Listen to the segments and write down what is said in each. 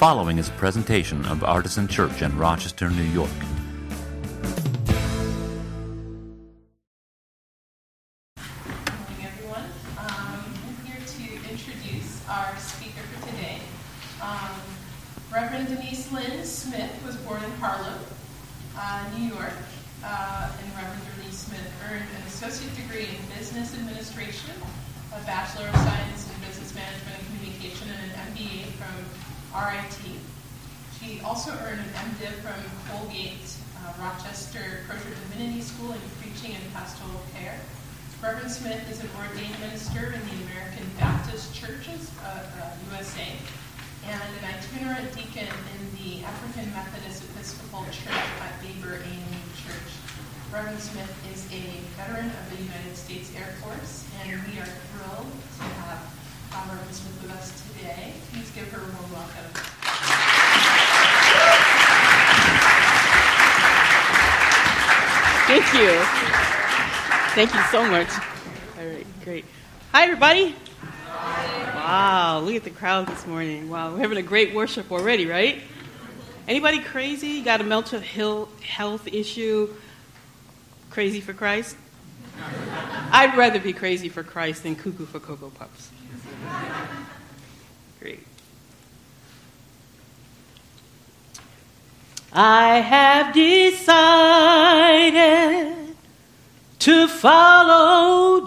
following is a presentation of Artisan Church in Rochester, New York. Minister in the American Baptist Churches, uh, uh, USA, and an itinerant deacon in the African Methodist Episcopal Church at Baber AME Church. Reverend Smith is a veteran of the United States Air Force, and we are thrilled to have uh, Reverend Smith with us today. Please give her a warm welcome. Thank you. Thank you so much. All right, great. Hi, everybody. Wow, look at the crowd this morning. Wow, we're having a great worship already, right? Anybody crazy? Got a mental heal- health issue? Crazy for Christ? I'd rather be crazy for Christ than cuckoo for Cocoa Puffs. Great. I have decided to follow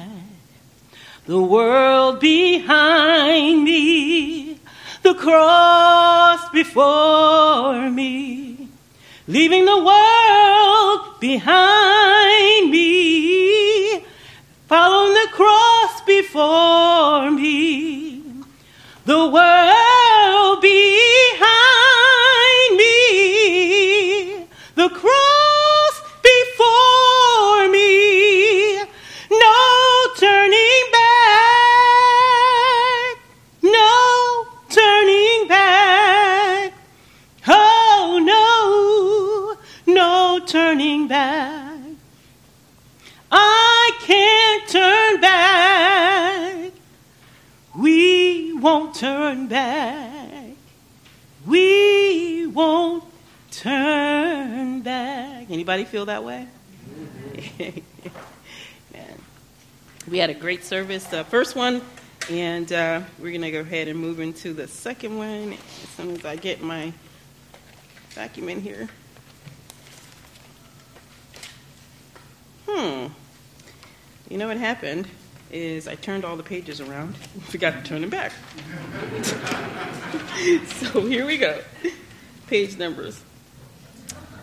The world behind me, the cross before me, leaving the world behind me, following the cross before me, the world behind me, the cross turning back. I can't turn back. We won't turn back. We won't turn back. Anybody feel that way? Man. We had a great service, the first one, and uh, we're going to go ahead and move into the second one as soon as I get my in here. Hmm. You know what happened is I turned all the pages around, forgot to turn them back. so here we go. Page numbers.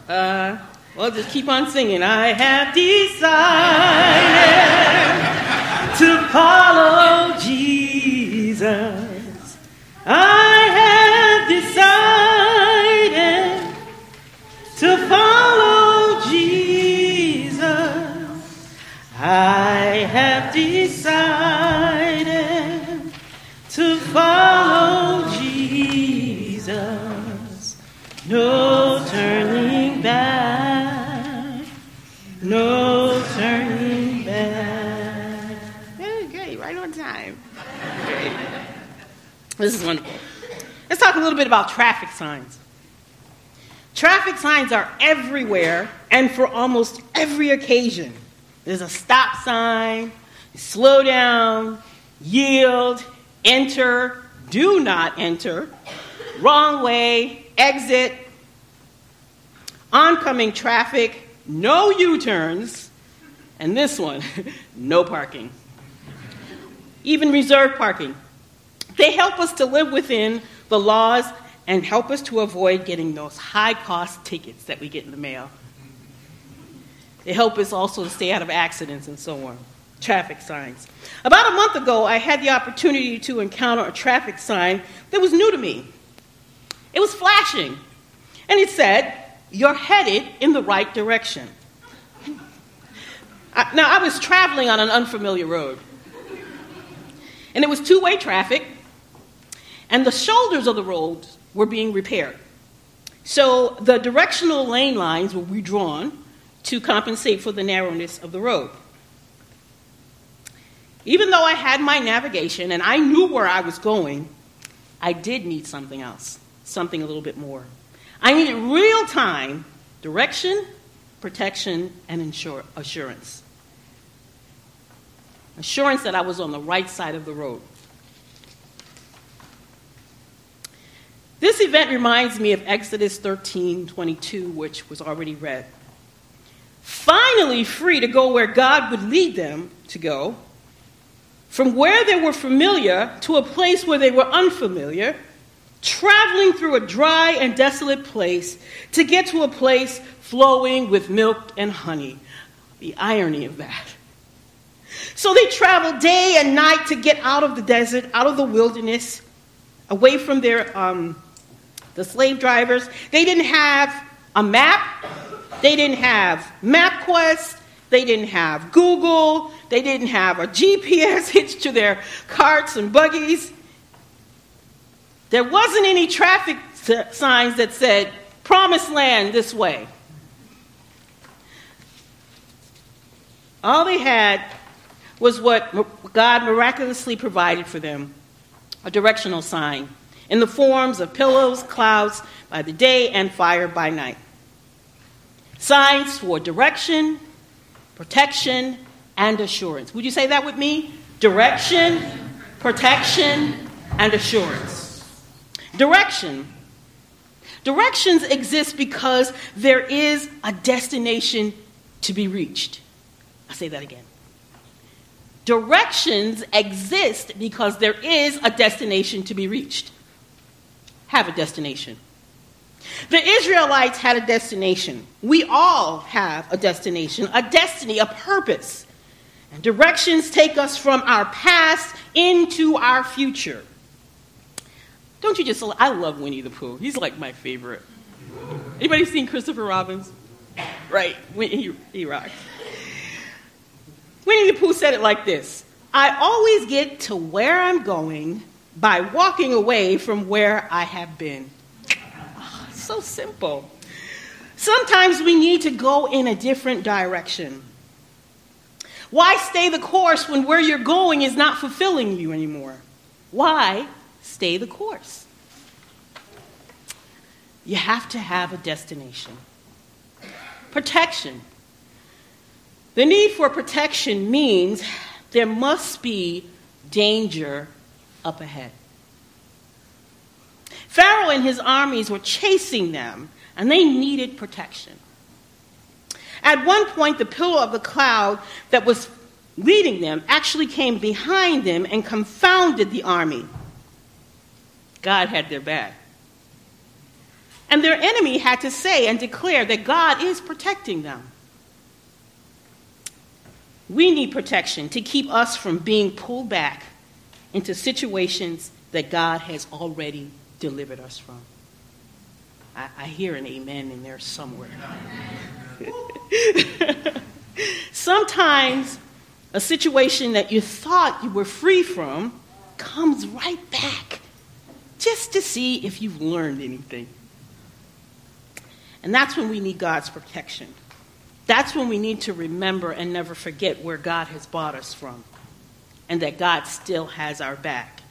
Uh, well, just keep on singing. I have decided to follow This is wonderful. Let's talk a little bit about traffic signs. Traffic signs are everywhere and for almost every occasion. There's a stop sign, slow down, yield, enter, do not enter, wrong way, exit, oncoming traffic, no U turns, and this one, no parking. Even reserved parking. They help us to live within the laws and help us to avoid getting those high cost tickets that we get in the mail. They help us also to stay out of accidents and so on. Traffic signs. About a month ago, I had the opportunity to encounter a traffic sign that was new to me. It was flashing. And it said, You're headed in the right direction. I, now, I was traveling on an unfamiliar road, and it was two way traffic, and the shoulders of the road were being repaired. So the directional lane lines were redrawn to compensate for the narrowness of the road. Even though I had my navigation and I knew where I was going, I did need something else, something a little bit more. I needed real time direction, protection, and insur- assurance. Assurance that I was on the right side of the road. This event reminds me of Exodus 13 22, which was already read. Finally, free to go where God would lead them to go, from where they were familiar to a place where they were unfamiliar, traveling through a dry and desolate place to get to a place flowing with milk and honey. The irony of that. So they traveled day and night to get out of the desert, out of the wilderness, away from their um, the slave drivers. They didn't have a map. They didn't have MapQuest. They didn't have Google. They didn't have a GPS hitched to their carts and buggies. There wasn't any traffic signs that said, Promised land this way. All they had was what God miraculously provided for them a directional sign in the forms of pillows, clouds by the day, and fire by night. Signs for direction, protection, and assurance. Would you say that with me? Direction, protection, and assurance. Direction. Directions exist because there is a destination to be reached. I'll say that again. Directions exist because there is a destination to be reached. Have a destination. The Israelites had a destination. We all have a destination, a destiny, a purpose. And directions take us from our past into our future. Don't you just I love Winnie the Pooh. He's like my favorite. Anybody seen Christopher Robbins? Right, he, he rocks. Winnie the Pooh said it like this I always get to where I'm going by walking away from where I have been ah, so simple. Sometimes we need to go in a different direction. Why stay the course when where you're going is not fulfilling you anymore? Why stay the course? You have to have a destination. Protection. The need for protection means there must be danger up ahead. Pharaoh and his armies were chasing them, and they needed protection. At one point, the pillar of the cloud that was leading them actually came behind them and confounded the army. God had their back. And their enemy had to say and declare that God is protecting them. We need protection to keep us from being pulled back into situations that God has already delivered us from. I, I hear an amen in there somewhere. Sometimes a situation that you thought you were free from comes right back just to see if you've learned anything. And that's when we need God's protection. That's when we need to remember and never forget where God has brought us from and that God still has our back.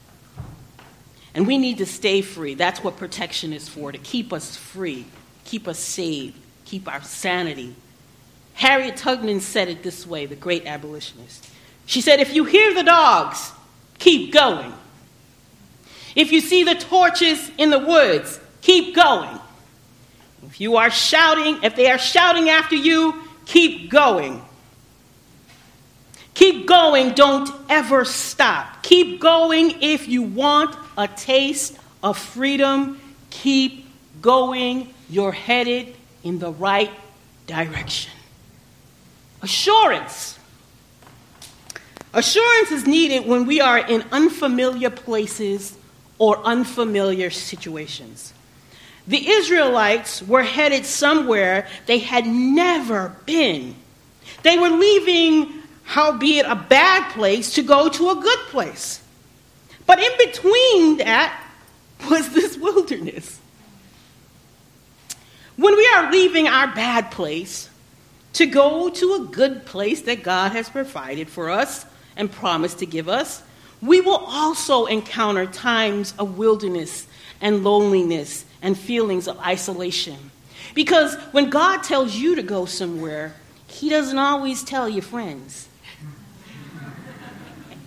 And we need to stay free. That's what protection is for, to keep us free, keep us saved, keep our sanity. Harriet Tubman said it this way, the great abolitionist. She said, If you hear the dogs, keep going. If you see the torches in the woods, keep going. If you are shouting, if they are shouting after you, keep going. Keep going, don't ever stop. Keep going if you want a taste of freedom, keep going. You're headed in the right direction. Assurance. Assurance is needed when we are in unfamiliar places or unfamiliar situations. The Israelites were headed somewhere they had never been. They were leaving, howbeit a bad place, to go to a good place. But in between that was this wilderness. When we are leaving our bad place to go to a good place that God has provided for us and promised to give us, we will also encounter times of wilderness and loneliness and feelings of isolation. Because when God tells you to go somewhere, He doesn't always tell your friends.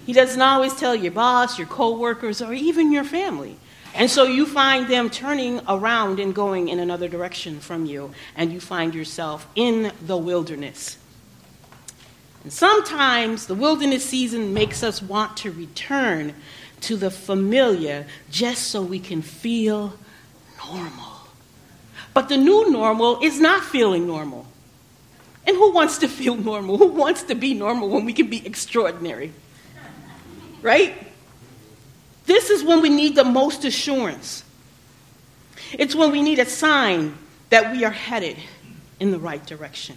He doesn't always tell your boss, your coworkers, or even your family. And so you find them turning around and going in another direction from you, and you find yourself in the wilderness. And sometimes the wilderness season makes us want to return to the familiar just so we can feel normal. But the new normal is not feeling normal. And who wants to feel normal? Who wants to be normal when we can be extraordinary? Right? This is when we need the most assurance. It's when we need a sign that we are headed in the right direction.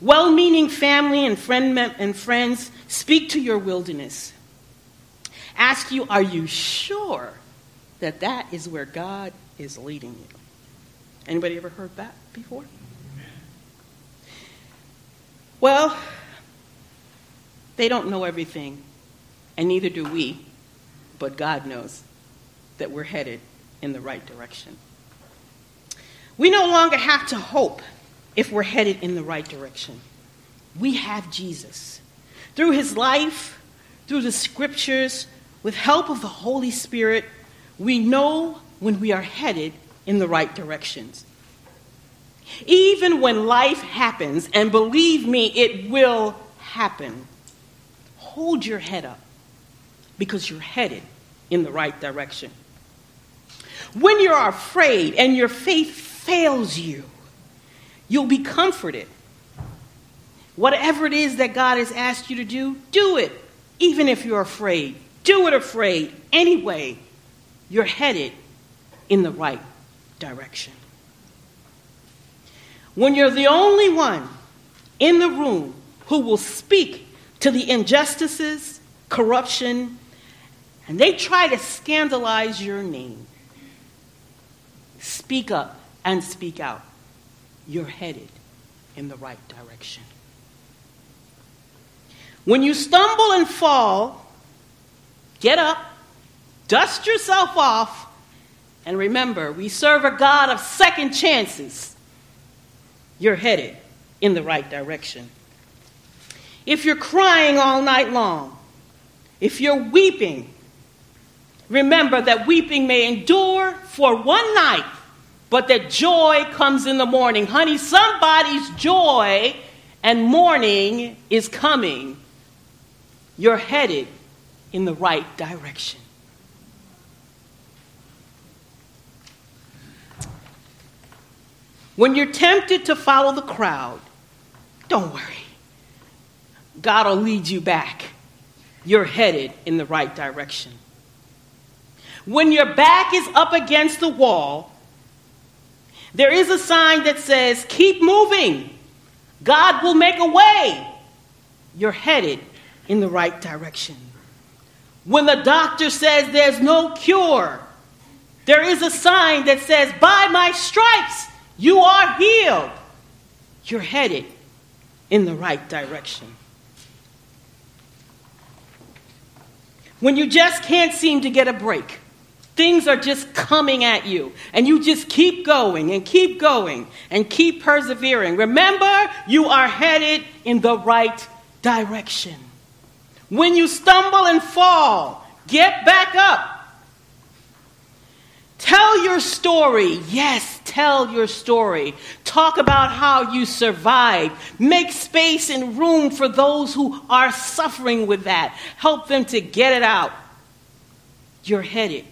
Well meaning family and, friend and friends speak to your wilderness. Ask you, are you sure that that is where God is leading you? Anybody ever heard that before? Well, they don't know everything, and neither do we, but God knows that we're headed in the right direction. We no longer have to hope if we're headed in the right direction. We have Jesus. Through his life, through the scriptures, with help of the Holy Spirit, we know when we are headed in the right directions. Even when life happens, and believe me, it will happen, hold your head up because you're headed in the right direction. When you're afraid and your faith fails you, you'll be comforted. Whatever it is that God has asked you to do, do it, even if you're afraid. Do it afraid. Anyway, you're headed in the right direction. When you're the only one in the room who will speak to the injustices, corruption, and they try to scandalize your name, speak up and speak out. You're headed in the right direction. When you stumble and fall, get up, dust yourself off, and remember, we serve a God of second chances. You're headed in the right direction. If you're crying all night long, if you're weeping, Remember that weeping may endure for one night, but that joy comes in the morning. Honey, somebody's joy and morning is coming. You're headed in the right direction. When you're tempted to follow the crowd, don't worry. God will lead you back. You're headed in the right direction. When your back is up against the wall, there is a sign that says, Keep moving. God will make a way. You're headed in the right direction. When the doctor says there's no cure, there is a sign that says, By my stripes, you are healed. You're headed in the right direction. When you just can't seem to get a break, Things are just coming at you, and you just keep going and keep going and keep persevering. Remember, you are headed in the right direction. When you stumble and fall, get back up. Tell your story. Yes, tell your story. Talk about how you survived. Make space and room for those who are suffering with that. Help them to get it out. You're headed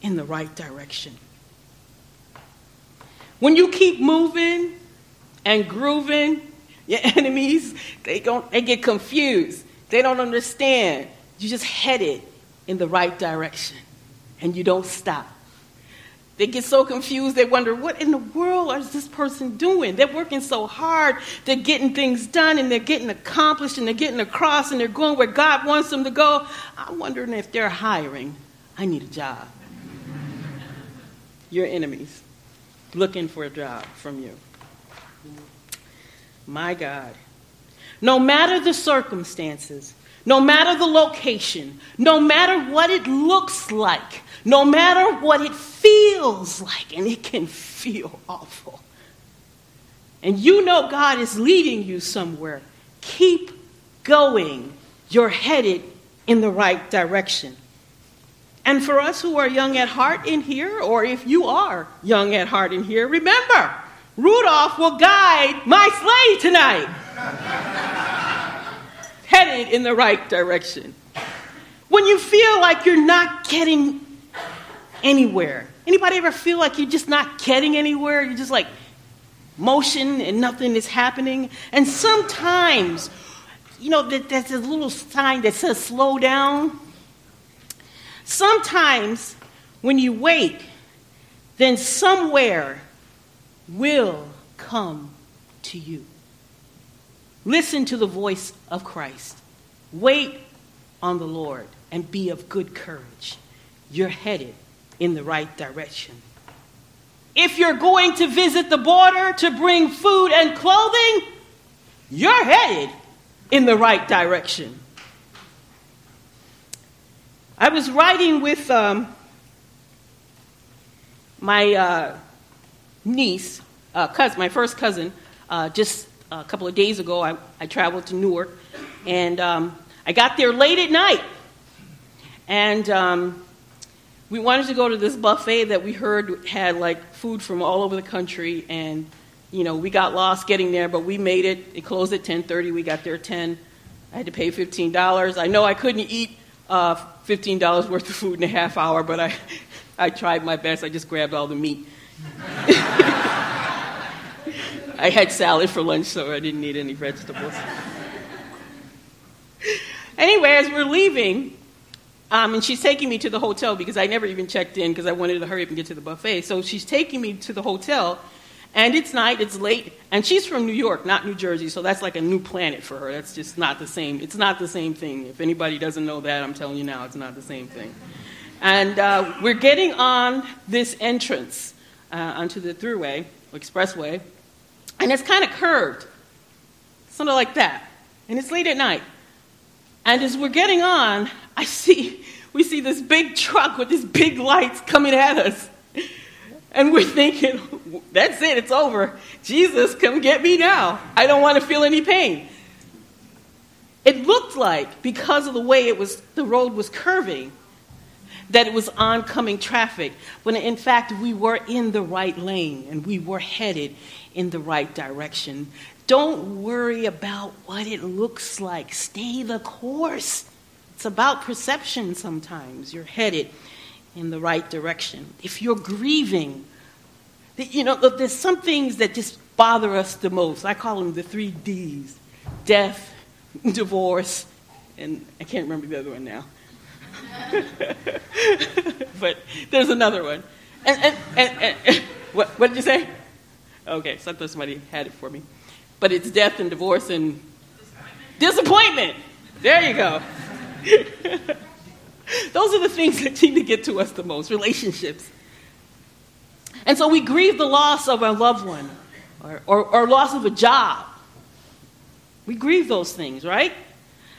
in the right direction. When you keep moving and grooving, your enemies, they, don't, they get confused. They don't understand. You just headed in the right direction and you don't stop. They get so confused, they wonder, what in the world is this person doing? They're working so hard, they're getting things done, and they're getting accomplished, and they're getting across, and they're going where God wants them to go. I'm wondering if they're hiring. I need a job. Your enemies looking for a job from you. My God. No matter the circumstances, no matter the location, no matter what it looks like, no matter what it feels like, and it can feel awful. And you know God is leading you somewhere. Keep going. You're headed in the right direction. And for us who are young at heart in here, or if you are young at heart in here, remember, Rudolph will guide my sleigh tonight. Headed in the right direction. When you feel like you're not getting anywhere, anybody ever feel like you're just not getting anywhere? You're just like motion and nothing is happening. And sometimes, you know, that there's a little sign that says slow down. Sometimes when you wait, then somewhere will come to you. Listen to the voice of Christ. Wait on the Lord and be of good courage. You're headed in the right direction. If you're going to visit the border to bring food and clothing, you're headed in the right direction. I was riding with um, my uh, niece, uh, cousin, my first cousin, uh, just a couple of days ago. I, I traveled to Newark, and um, I got there late at night. And um, we wanted to go to this buffet that we heard had like food from all over the country, and you know we got lost getting there, but we made it. It closed at 10:30. We got there at 10. I had to pay $15. I know I couldn't eat uh, $15 worth of food in a half hour, but I, I tried my best. I just grabbed all the meat. I had salad for lunch, so I didn't need any vegetables. anyway, as we're leaving, um, and she's taking me to the hotel because I never even checked in because I wanted to hurry up and get to the buffet. So she's taking me to the hotel, and it's night, it's late, and she's from New York, not New Jersey, so that's like a new planet for her. That's just not the same. It's not the same thing. If anybody doesn't know that, I'm telling you now, it's not the same thing. And uh, we're getting on this entrance uh, onto the throughway, expressway, and it's kind of curved, something like that. And it's late at night. And as we're getting on, I see we see this big truck with these big lights coming at us. And we're thinking, that's it, it's over. Jesus, come get me now. I don't want to feel any pain. It looked like, because of the way it was, the road was curving, that it was oncoming traffic, when in fact we were in the right lane and we were headed in the right direction. Don't worry about what it looks like. Stay the course. It's about perception sometimes. You're headed in the right direction. If you're grieving, you know, there's some things that just bother us the most. I call them the three D's death, divorce, and I can't remember the other one now. but there's another one. And, and, and, and what, what, did you say? Okay, so I thought somebody had it for me. But it's death and divorce and disappointment. disappointment. There you go. Those are the things that seem to get to us the most relationships. And so we grieve the loss of a loved one or, or, or loss of a job. We grieve those things, right?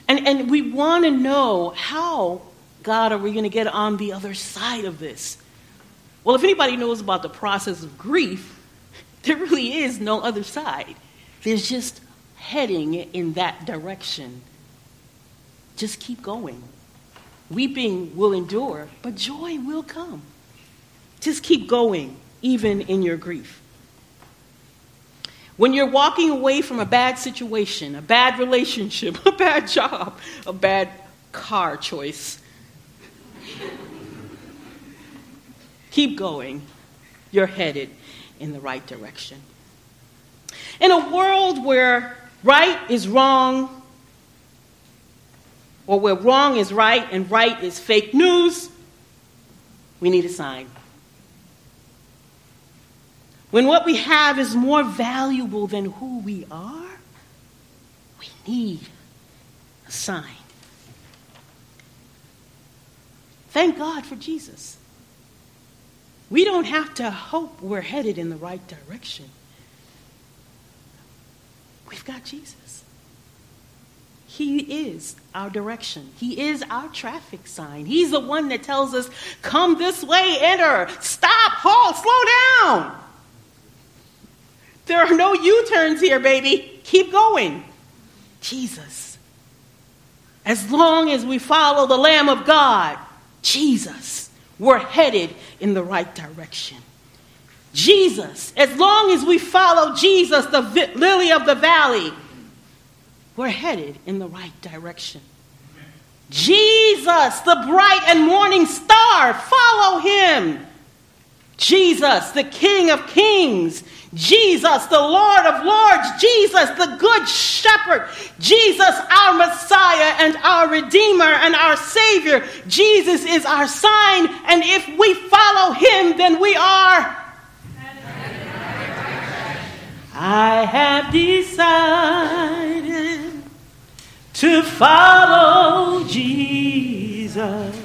And, and we want to know how, God, are we going to get on the other side of this? Well, if anybody knows about the process of grief, there really is no other side. There's just heading in that direction. Just keep going. Weeping will endure, but joy will come. Just keep going, even in your grief. When you're walking away from a bad situation, a bad relationship, a bad job, a bad car choice, keep going. You're headed in the right direction. In a world where right is wrong, or where wrong is right and right is fake news, we need a sign. when what we have is more valuable than who we are, we need a sign. Thank God for Jesus. We don't have to hope we're headed in the right direction. We've got Jesus. He is our direction. He is our traffic sign. He's the one that tells us, come this way, enter, stop, halt, slow down. There are no U turns here, baby. Keep going. Jesus. As long as we follow the Lamb of God, Jesus, we're headed in the right direction. Jesus, as long as we follow Jesus, the vi- lily of the valley, we're headed in the right direction. Jesus, the bright and morning star, follow him. Jesus, the King of Kings. Jesus, the Lord of Lords. Jesus, the Good Shepherd. Jesus, our Messiah and our Redeemer and our Savior. Jesus is our sign, and if we follow him, then we are. I have decided to follow Jesus.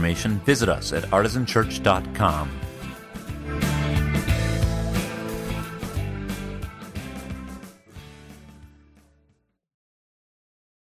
information, visit us at artisanchurch.com.